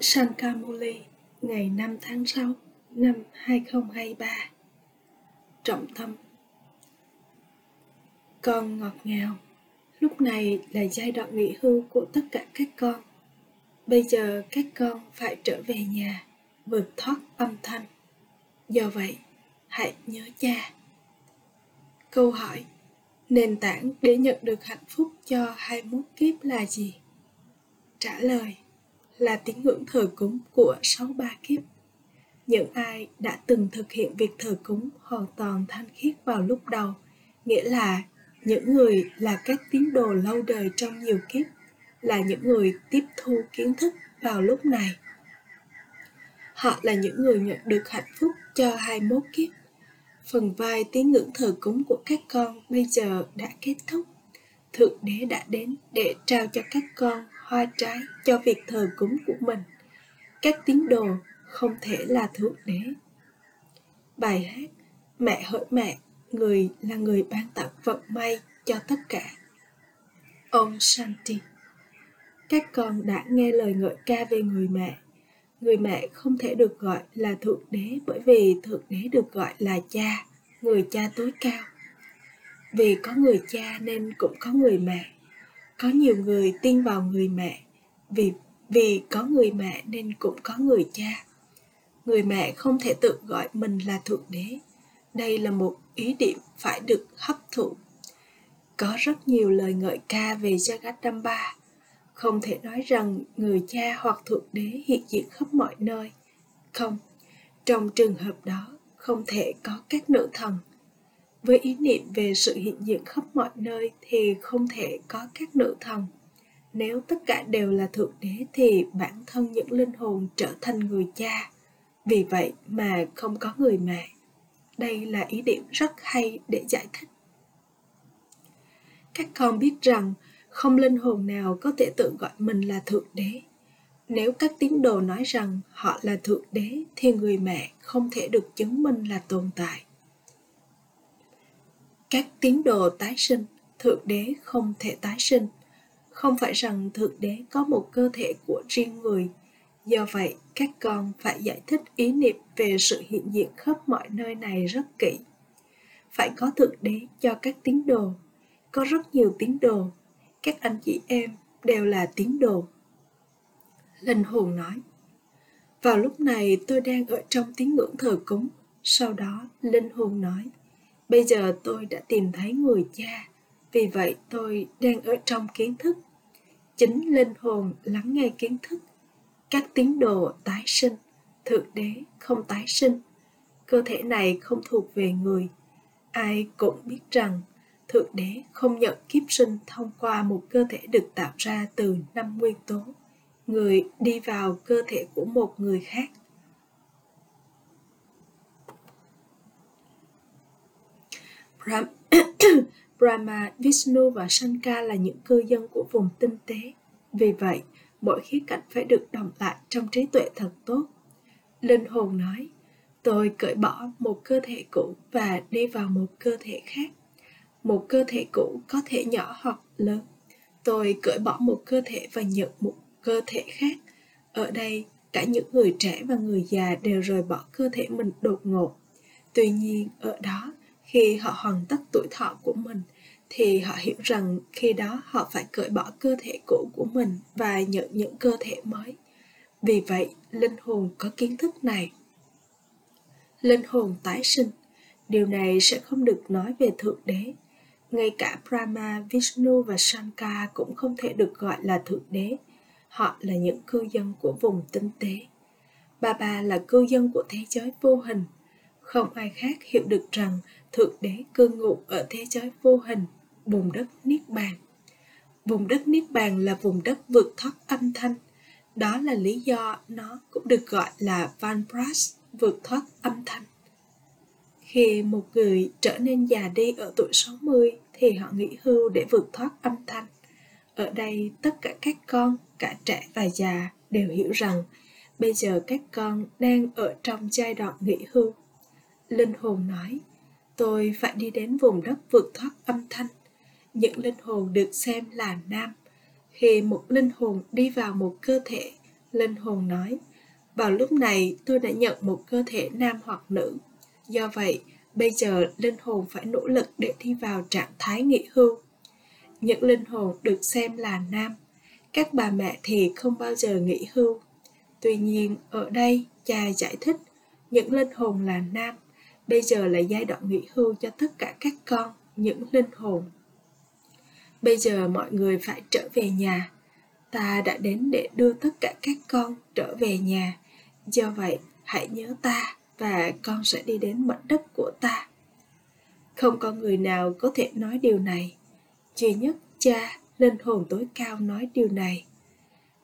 Sankamuli ngày 5 tháng 6 năm 2023 Trọng tâm. Con ngọt ngào. Lúc này là giai đoạn nghỉ hưu của tất cả các con. Bây giờ các con phải trở về nhà vượt thoát âm thanh. Do vậy, hãy nhớ cha. Câu hỏi Nền tảng để nhận được hạnh phúc cho 21 kiếp là gì? Trả lời là tín ngưỡng thờ cúng của sáu ba kiếp. Những ai đã từng thực hiện việc thờ cúng hoàn toàn thanh khiết vào lúc đầu, nghĩa là những người là các tín đồ lâu đời trong nhiều kiếp, là những người tiếp thu kiến thức vào lúc này. Họ là những người nhận được hạnh phúc cho 21 kiếp. Phần vai tín ngưỡng thờ cúng của các con bây giờ đã kết thúc. Thượng Đế đã đến để trao cho các con hoa trái cho việc thờ cúng của mình. Các tín đồ không thể là thượng đế. Bài hát mẹ hỡi mẹ, người là người ban tặng vận may cho tất cả. Ông shanti. Các con đã nghe lời ngợi ca về người mẹ. Người mẹ không thể được gọi là thượng đế bởi vì thượng đế được gọi là cha, người cha tối cao. Vì có người cha nên cũng có người mẹ có nhiều người tin vào người mẹ, vì vì có người mẹ nên cũng có người cha. Người mẹ không thể tự gọi mình là thượng đế. Đây là một ý điểm phải được hấp thụ. Có rất nhiều lời ngợi ca về Jagadamba. Không thể nói rằng người cha hoặc thượng đế hiện diện khắp mọi nơi. Không, trong trường hợp đó không thể có các nữ thần với ý niệm về sự hiện diện khắp mọi nơi thì không thể có các nữ thần. Nếu tất cả đều là thượng đế thì bản thân những linh hồn trở thành người cha. Vì vậy mà không có người mẹ. Đây là ý điểm rất hay để giải thích. Các con biết rằng không linh hồn nào có thể tự gọi mình là thượng đế. Nếu các tín đồ nói rằng họ là thượng đế thì người mẹ không thể được chứng minh là tồn tại các tín đồ tái sinh, thượng đế không thể tái sinh. Không phải rằng thượng đế có một cơ thể của riêng người. Do vậy, các con phải giải thích ý niệm về sự hiện diện khắp mọi nơi này rất kỹ. Phải có thượng đế cho các tín đồ. Có rất nhiều tín đồ. Các anh chị em đều là tín đồ. Linh hồn nói, vào lúc này tôi đang ở trong tín ngưỡng thờ cúng. Sau đó, linh hồn nói bây giờ tôi đã tìm thấy người cha, vì vậy tôi đang ở trong kiến thức. Chính linh hồn lắng nghe kiến thức. Các tín đồ tái sinh, thượng đế không tái sinh. Cơ thể này không thuộc về người. Ai cũng biết rằng, thượng đế không nhận kiếp sinh thông qua một cơ thể được tạo ra từ năm nguyên tố. Người đi vào cơ thể của một người khác Brahma, Vishnu và Shankar là những cư dân của vùng tinh tế. Vì vậy, mỗi khía cạnh phải được đồng lại trong trí tuệ thật tốt. Linh hồn nói, tôi cởi bỏ một cơ thể cũ và đi vào một cơ thể khác. Một cơ thể cũ có thể nhỏ hoặc lớn. Tôi cởi bỏ một cơ thể và nhận một cơ thể khác. Ở đây, cả những người trẻ và người già đều rời bỏ cơ thể mình đột ngột. Tuy nhiên, ở đó, khi họ hoàn tất tuổi thọ của mình, thì họ hiểu rằng khi đó họ phải cởi bỏ cơ thể cũ của mình và nhận những cơ thể mới. Vì vậy, linh hồn có kiến thức này. Linh hồn tái sinh, điều này sẽ không được nói về thượng đế. Ngay cả brahma, vishnu và shankar cũng không thể được gọi là thượng đế. Họ là những cư dân của vùng tinh tế. Bà bà là cư dân của thế giới vô hình không ai khác hiểu được rằng Thượng Đế cư ngụ ở thế giới vô hình, vùng đất Niết Bàn. Vùng đất Niết Bàn là vùng đất vượt thoát âm thanh. Đó là lý do nó cũng được gọi là Van Pras, vượt thoát âm thanh. Khi một người trở nên già đi ở tuổi 60 thì họ nghỉ hưu để vượt thoát âm thanh. Ở đây tất cả các con, cả trẻ và già đều hiểu rằng bây giờ các con đang ở trong giai đoạn nghỉ hưu. Linh hồn nói, tôi phải đi đến vùng đất vượt thoát âm thanh. Những linh hồn được xem là nam. Khi một linh hồn đi vào một cơ thể linh hồn nói vào lúc này tôi đã nhận một cơ thể nam hoặc nữ. Do vậy bây giờ linh hồn phải nỗ lực để đi vào trạng thái nghỉ hưu. Những linh hồn được xem là nam. Các bà mẹ thì không bao giờ nghỉ hưu. Tuy nhiên ở đây cha giải thích những linh hồn là nam bây giờ là giai đoạn nghỉ hưu cho tất cả các con, những linh hồn. Bây giờ mọi người phải trở về nhà. Ta đã đến để đưa tất cả các con trở về nhà. Do vậy, hãy nhớ ta và con sẽ đi đến mảnh đất của ta. Không có người nào có thể nói điều này. Duy nhất cha, linh hồn tối cao nói điều này.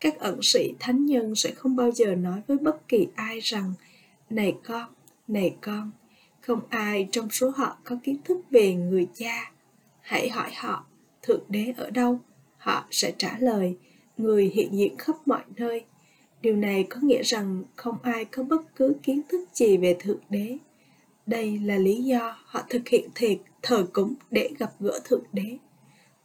Các ẩn sĩ thánh nhân sẽ không bao giờ nói với bất kỳ ai rằng, này con này con không ai trong số họ có kiến thức về người cha. Hãy hỏi họ, thượng đế ở đâu? Họ sẽ trả lời, người hiện diện khắp mọi nơi. Điều này có nghĩa rằng không ai có bất cứ kiến thức gì về thượng đế. Đây là lý do họ thực hiện thiệt thờ cúng để gặp gỡ thượng đế.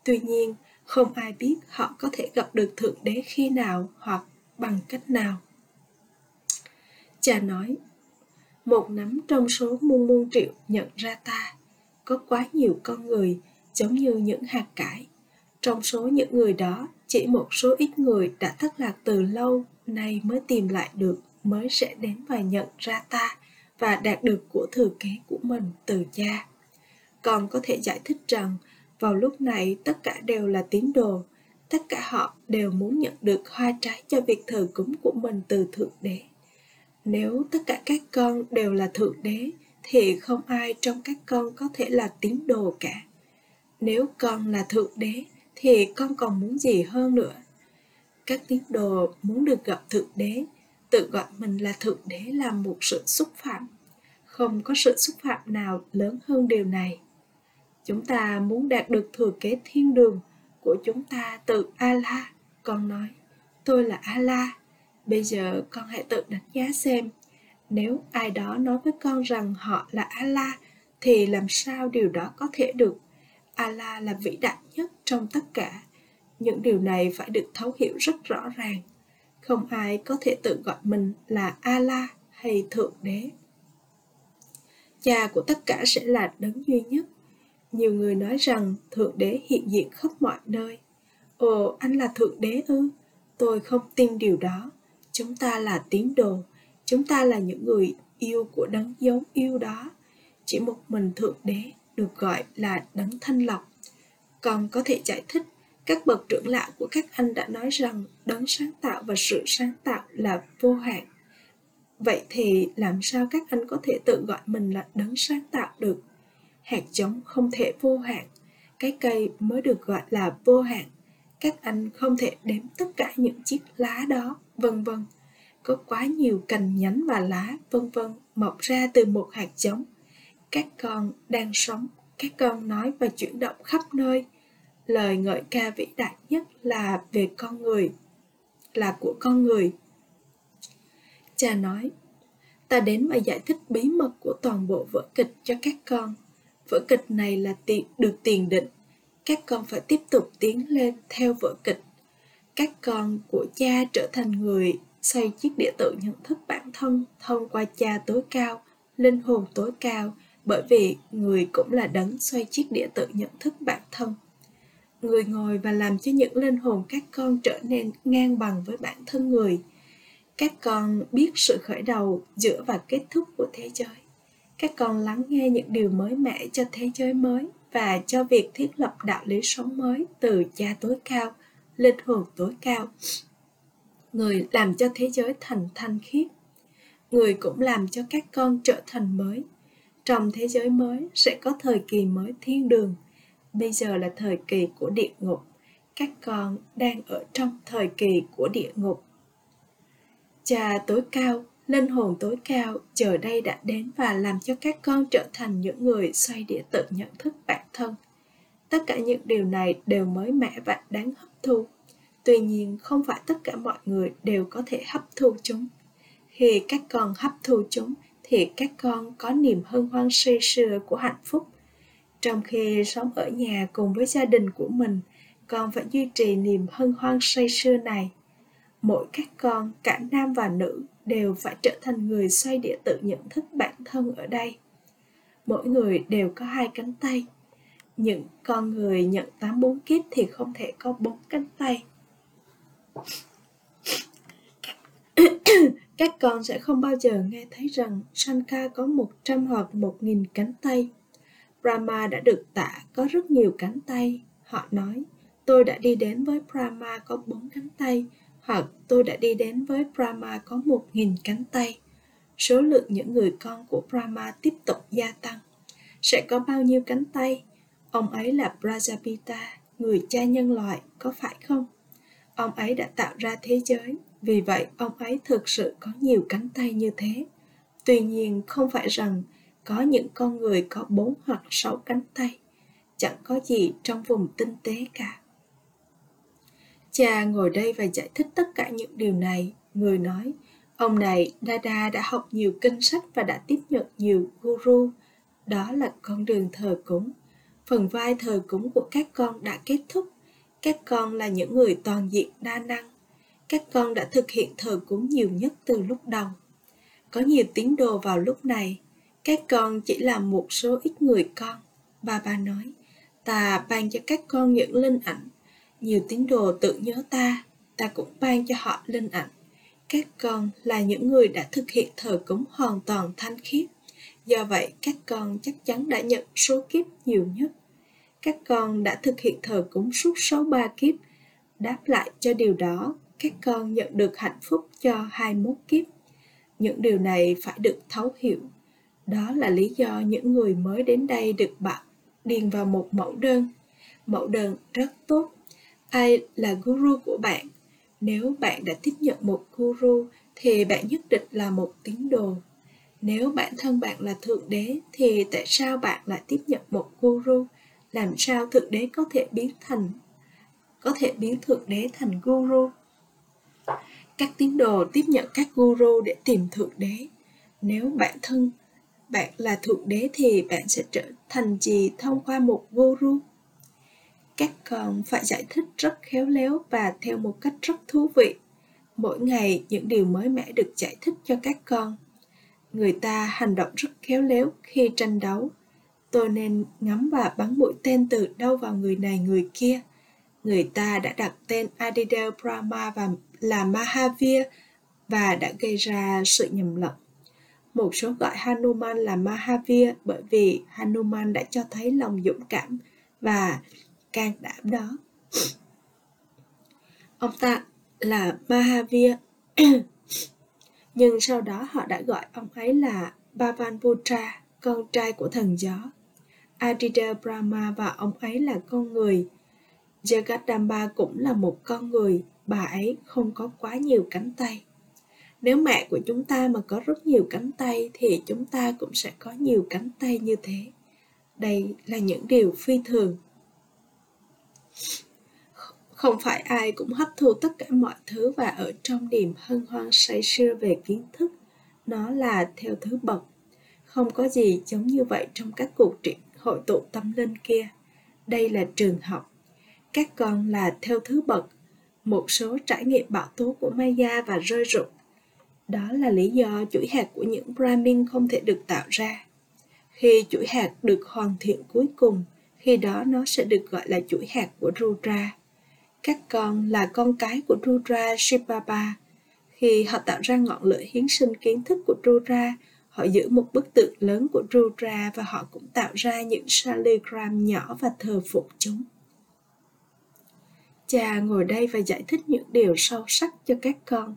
Tuy nhiên, không ai biết họ có thể gặp được thượng đế khi nào hoặc bằng cách nào. Cha nói một nắm trong số muôn muôn triệu nhận ra ta. Có quá nhiều con người, giống như những hạt cải. Trong số những người đó, chỉ một số ít người đã thất lạc từ lâu, nay mới tìm lại được, mới sẽ đến và nhận ra ta và đạt được của thừa kế của mình từ cha. Còn có thể giải thích rằng, vào lúc này tất cả đều là tín đồ. Tất cả họ đều muốn nhận được hoa trái cho việc thờ cúng của mình từ thượng đế nếu tất cả các con đều là thượng đế thì không ai trong các con có thể là tín đồ cả nếu con là thượng đế thì con còn muốn gì hơn nữa các tín đồ muốn được gặp thượng đế tự gọi mình là thượng đế là một sự xúc phạm không có sự xúc phạm nào lớn hơn điều này chúng ta muốn đạt được thừa kế thiên đường của chúng ta từ Allah. Con nói, tôi là Allah. Bây giờ con hãy tự đánh giá xem, nếu ai đó nói với con rằng họ là Allah, thì làm sao điều đó có thể được? Allah là vĩ đại nhất trong tất cả. Những điều này phải được thấu hiểu rất rõ ràng. Không ai có thể tự gọi mình là Allah hay Thượng Đế. Cha của tất cả sẽ là đấng duy nhất nhiều người nói rằng Thượng Đế hiện diện khắp mọi nơi. Ồ, anh là Thượng Đế ư? Tôi không tin điều đó. Chúng ta là tín đồ. Chúng ta là những người yêu của đấng giống yêu đó. Chỉ một mình Thượng Đế được gọi là đấng thanh lọc. Còn có thể giải thích, các bậc trưởng lão của các anh đã nói rằng đấng sáng tạo và sự sáng tạo là vô hạn. Vậy thì làm sao các anh có thể tự gọi mình là đấng sáng tạo được? hạt giống không thể vô hạn cái cây mới được gọi là vô hạn các anh không thể đếm tất cả những chiếc lá đó vân vân. Có quá nhiều cành nhánh và lá, vân vân, mọc ra từ một hạt giống. Các con đang sống, các con nói và chuyển động khắp nơi. Lời ngợi ca vĩ đại nhất là về con người, là của con người. Cha nói, ta đến và giải thích bí mật của toàn bộ vở kịch cho các con. Vở kịch này là tiền được tiền định. Các con phải tiếp tục tiến lên theo vở kịch các con của cha trở thành người xoay chiếc địa tự nhận thức bản thân thông qua cha tối cao, linh hồn tối cao, bởi vì người cũng là đấng xoay chiếc địa tự nhận thức bản thân. Người ngồi và làm cho những linh hồn các con trở nên ngang bằng với bản thân người. Các con biết sự khởi đầu giữa và kết thúc của thế giới. Các con lắng nghe những điều mới mẻ cho thế giới mới và cho việc thiết lập đạo lý sống mới từ cha tối cao linh hồn tối cao. Người làm cho thế giới thành thanh khiết. Người cũng làm cho các con trở thành mới. Trong thế giới mới sẽ có thời kỳ mới thiên đường. Bây giờ là thời kỳ của địa ngục. Các con đang ở trong thời kỳ của địa ngục. Cha tối cao, linh hồn tối cao giờ đây đã đến và làm cho các con trở thành những người xoay địa tự nhận thức bản thân. Tất cả những điều này đều mới mẻ và đáng hấp thu tuy nhiên, không phải tất cả mọi người đều có thể hấp thu chúng. Khi các con hấp thu chúng, thì các con có niềm hân hoan say sưa của hạnh phúc. Trong khi sống ở nhà cùng với gia đình của mình, con phải duy trì niềm hân hoan say sưa này. Mỗi các con, cả nam và nữ, đều phải trở thành người xoay địa tự nhận thức bản thân ở đây. Mỗi người đều có hai cánh tay những con người nhận tám bốn kiếp thì không thể có bốn cánh tay các con sẽ không bao giờ nghe thấy rằng Shankar có một trăm hoặc một nghìn cánh tay. Brahma đã được tả có rất nhiều cánh tay. Họ nói, tôi đã đi đến với Brahma có bốn cánh tay, hoặc tôi đã đi đến với Brahma có một nghìn cánh tay. Số lượng những người con của Brahma tiếp tục gia tăng. Sẽ có bao nhiêu cánh tay? Ông ấy là Prajapita, người cha nhân loại, có phải không? Ông ấy đã tạo ra thế giới, vì vậy ông ấy thực sự có nhiều cánh tay như thế. Tuy nhiên không phải rằng có những con người có bốn hoặc sáu cánh tay. Chẳng có gì trong vùng tinh tế cả. Cha ngồi đây và giải thích tất cả những điều này. Người nói, ông này Dada đã học nhiều kinh sách và đã tiếp nhận nhiều guru. Đó là con đường thờ cúng. Phần vai thờ cúng của các con đã kết thúc. Các con là những người toàn diện đa năng. Các con đã thực hiện thờ cúng nhiều nhất từ lúc đầu. Có nhiều tín đồ vào lúc này. Các con chỉ là một số ít người con. Bà bà nói, ta ban cho các con những linh ảnh nhiều tín đồ tự nhớ ta ta cũng ban cho họ linh ảnh các con là những người đã thực hiện thờ cúng hoàn toàn thanh khiết do vậy, các con chắc chắn đã nhận số kiếp nhiều nhất. Các con đã thực hiện thờ cúng suốt sáu ba kiếp. Đáp lại cho điều đó, các con nhận được hạnh phúc cho 21 kiếp. Những điều này phải được thấu hiểu. Đó là lý do những người mới đến đây được bạn điền vào một mẫu đơn. Mẫu đơn rất tốt. Ai là guru của bạn? Nếu bạn đã tiếp nhận một guru, thì bạn nhất định là một tín đồ nếu bản thân bạn là thượng đế, thì tại sao bạn lại tiếp nhận một guru? Làm sao thượng đế có thể biến thành, có thể biến thượng đế thành guru? Các tín đồ tiếp nhận các guru để tìm thượng đế. Nếu bản thân bạn là thượng đế thì bạn sẽ trở thành gì thông qua một guru? Các con phải giải thích rất khéo léo và theo một cách rất thú vị. Mỗi ngày những điều mới mẻ được giải thích cho các con người ta hành động rất khéo léo khi tranh đấu. Tôi nên ngắm và bắn mũi tên từ đâu vào người này, người kia. Người ta đã đặt tên Adidel Brahma và là Mahavir và đã gây ra sự nhầm lẫn. Một số gọi Hanuman là Mahavir bởi vì Hanuman đã cho thấy lòng dũng cảm và can đảm đó. Ông ta là Mahavir. nhưng sau đó họ đã gọi ông ấy là Bhavanputra, con trai của thần gió Adida Brahma và ông ấy là con người. Jagadamba cũng là một con người, bà ấy không có quá nhiều cánh tay. Nếu mẹ của chúng ta mà có rất nhiều cánh tay thì chúng ta cũng sẽ có nhiều cánh tay như thế. Đây là những điều phi thường không phải ai cũng hấp thu tất cả mọi thứ và ở trong niềm hân hoan say sưa về kiến thức. Nó là theo thứ bậc. Không có gì giống như vậy trong các cuộc triển hội tụ tâm linh kia. Đây là trường học. Các con là theo thứ bậc. Một số trải nghiệm bảo tố của Maya và rơi rụng. Đó là lý do chuỗi hạt của những Brahmin không thể được tạo ra. Khi chuỗi hạt được hoàn thiện cuối cùng, khi đó nó sẽ được gọi là chuỗi hạt của Rudra. Các con là con cái của Rudra Shibaba. Khi họ tạo ra ngọn lửa hiến sinh kiến thức của Rudra, họ giữ một bức tượng lớn của Rudra và họ cũng tạo ra những saligram nhỏ và thờ phụng chúng. Cha ngồi đây và giải thích những điều sâu sắc cho các con.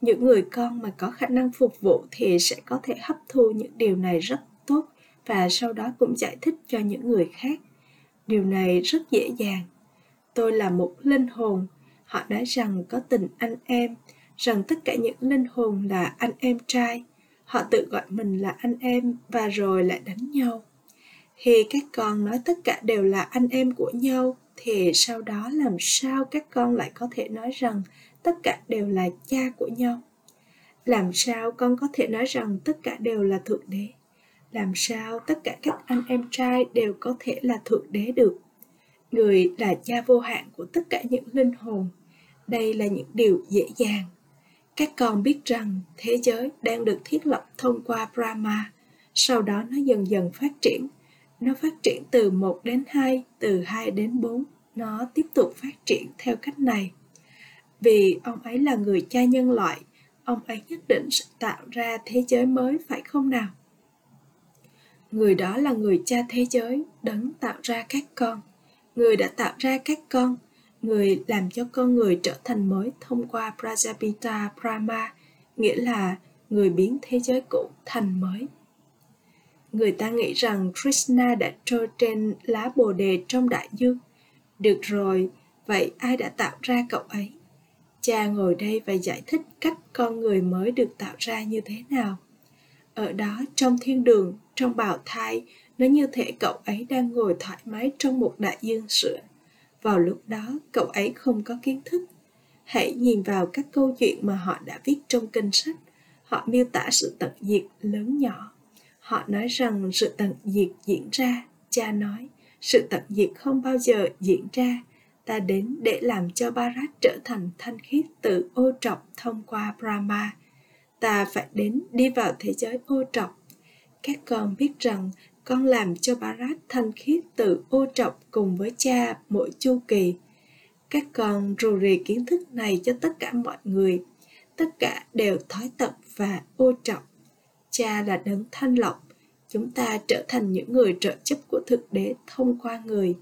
Những người con mà có khả năng phục vụ thì sẽ có thể hấp thu những điều này rất tốt và sau đó cũng giải thích cho những người khác điều này rất dễ dàng tôi là một linh hồn. Họ nói rằng có tình anh em, rằng tất cả những linh hồn là anh em trai. Họ tự gọi mình là anh em và rồi lại đánh nhau. Khi các con nói tất cả đều là anh em của nhau, thì sau đó làm sao các con lại có thể nói rằng tất cả đều là cha của nhau? Làm sao con có thể nói rằng tất cả đều là thượng đế? Làm sao tất cả các anh em trai đều có thể là thượng đế được? Người là cha vô hạn của tất cả những linh hồn đây là những điều dễ dàng các con biết rằng thế giới đang được thiết lập thông qua Brahma, sau đó nó dần dần phát triển. Nó phát triển từ 1 đến 2, từ 2 đến 4, nó tiếp tục phát triển theo cách này. Vì ông ấy là người cha nhân loại, ông ấy nhất định sẽ tạo ra thế giới mới phải không nào? Người đó là người cha thế giới, đấng tạo ra các con. Người đã tạo ra các con, người làm cho con người trở thành mới thông qua Prajapita Brahma, nghĩa là người biến thế giới cũ thành mới. Người ta nghĩ rằng Krishna đã trôi trên lá bồ đề trong đại dương. Được rồi, vậy ai đã tạo ra cậu ấy? Cha ngồi đây và giải thích cách con người mới được tạo ra như thế nào. Ở đó, trong thiên đường, trong bào thai, nó như thể cậu ấy đang ngồi thoải mái trong một đại dương sữa, vào lúc đó cậu ấy không có kiến thức hãy nhìn vào các câu chuyện mà họ đã viết trong kinh sách họ miêu tả sự tận diệt lớn nhỏ họ nói rằng sự tận diệt diễn ra, cha nói, sự tận diệt không bao giờ diễn ra ta đến để làm cho Bharat trở thành thanh khiết từ ô trọc thông qua Brahma. Ta phải đến đi vào thế giới ô trọc. Các con biết rằng con làm cho Bharat thanh khiết từ ô trọc cùng với cha mỗi chu kỳ. Các con rù rì kiến thức này cho tất cả mọi người. Tất cả đều thói tập và ô trọc. Cha là đấng thanh lọc. Chúng ta trở thành những người trợ chấp của thực đế thông qua người.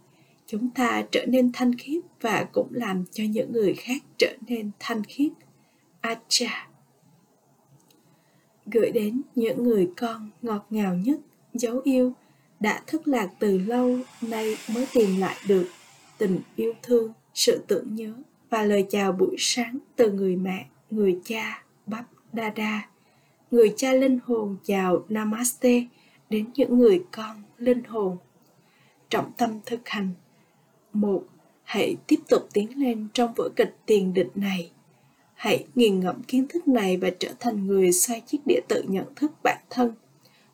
Chúng ta trở nên thanh khiết và cũng làm cho những người khác trở nên thanh khiết. Acha gửi đến những người con ngọt ngào nhất dấu yêu, đã thất lạc từ lâu nay mới tìm lại được tình yêu thương, sự tưởng nhớ và lời chào buổi sáng từ người mẹ, người cha bắp đa người cha linh hồn chào namaste đến những người con linh hồn. Trọng tâm thực hành. Một, hãy tiếp tục tiến lên trong vở kịch tiền định này. Hãy nghiền ngẫm kiến thức này và trở thành người xoay chiếc đĩa tự nhận thức bản thân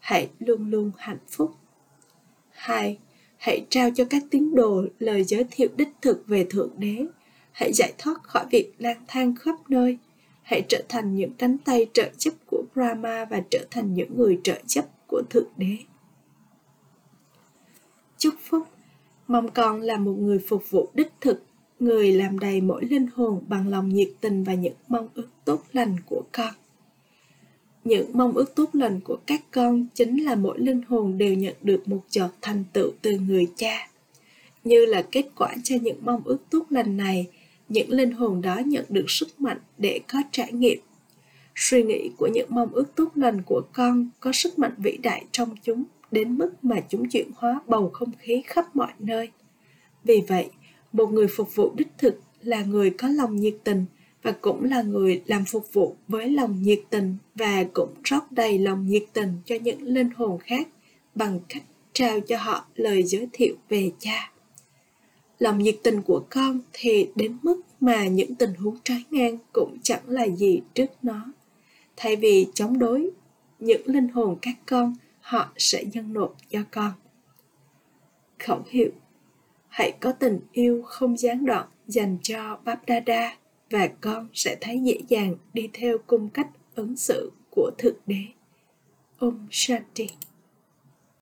hãy luôn luôn hạnh phúc 2. Hãy trao cho các tín đồ lời giới thiệu đích thực về Thượng Đế. Hãy giải thoát khỏi việc lang thang khắp nơi. Hãy trở thành những cánh tay trợ giúp của Brahma và trở thành những người trợ giúp của Thượng Đế. Chúc phúc Mong con là một người phục vụ đích thực, người làm đầy mỗi linh hồn bằng lòng nhiệt tình và những mong ước tốt lành của con những mong ước tốt lành của các con chính là mỗi linh hồn đều nhận được một giọt thành tựu từ người cha. Như là kết quả cho những mong ước tốt lành này, những linh hồn đó nhận được sức mạnh để có trải nghiệm. Suy nghĩ của những mong ước tốt lành của con có sức mạnh vĩ đại trong chúng đến mức mà chúng chuyển hóa bầu không khí khắp mọi nơi. Vì vậy, một người phục vụ đích thực là người có lòng nhiệt tình và cũng là người làm phục vụ với lòng nhiệt tình và cũng rót đầy lòng nhiệt tình cho những linh hồn khác bằng cách trao cho họ lời giới thiệu về cha. Lòng nhiệt tình của con thì đến mức mà những tình huống trái ngang cũng chẳng là gì trước nó. Thay vì chống đối những linh hồn các con, họ sẽ nhân nộp cho con. Khẩu hiệu, hãy có tình yêu không gián đoạn dành cho babdada Đa và con sẽ thấy dễ dàng đi theo cung cách ứng xử của Thượng Đế. Om Shanti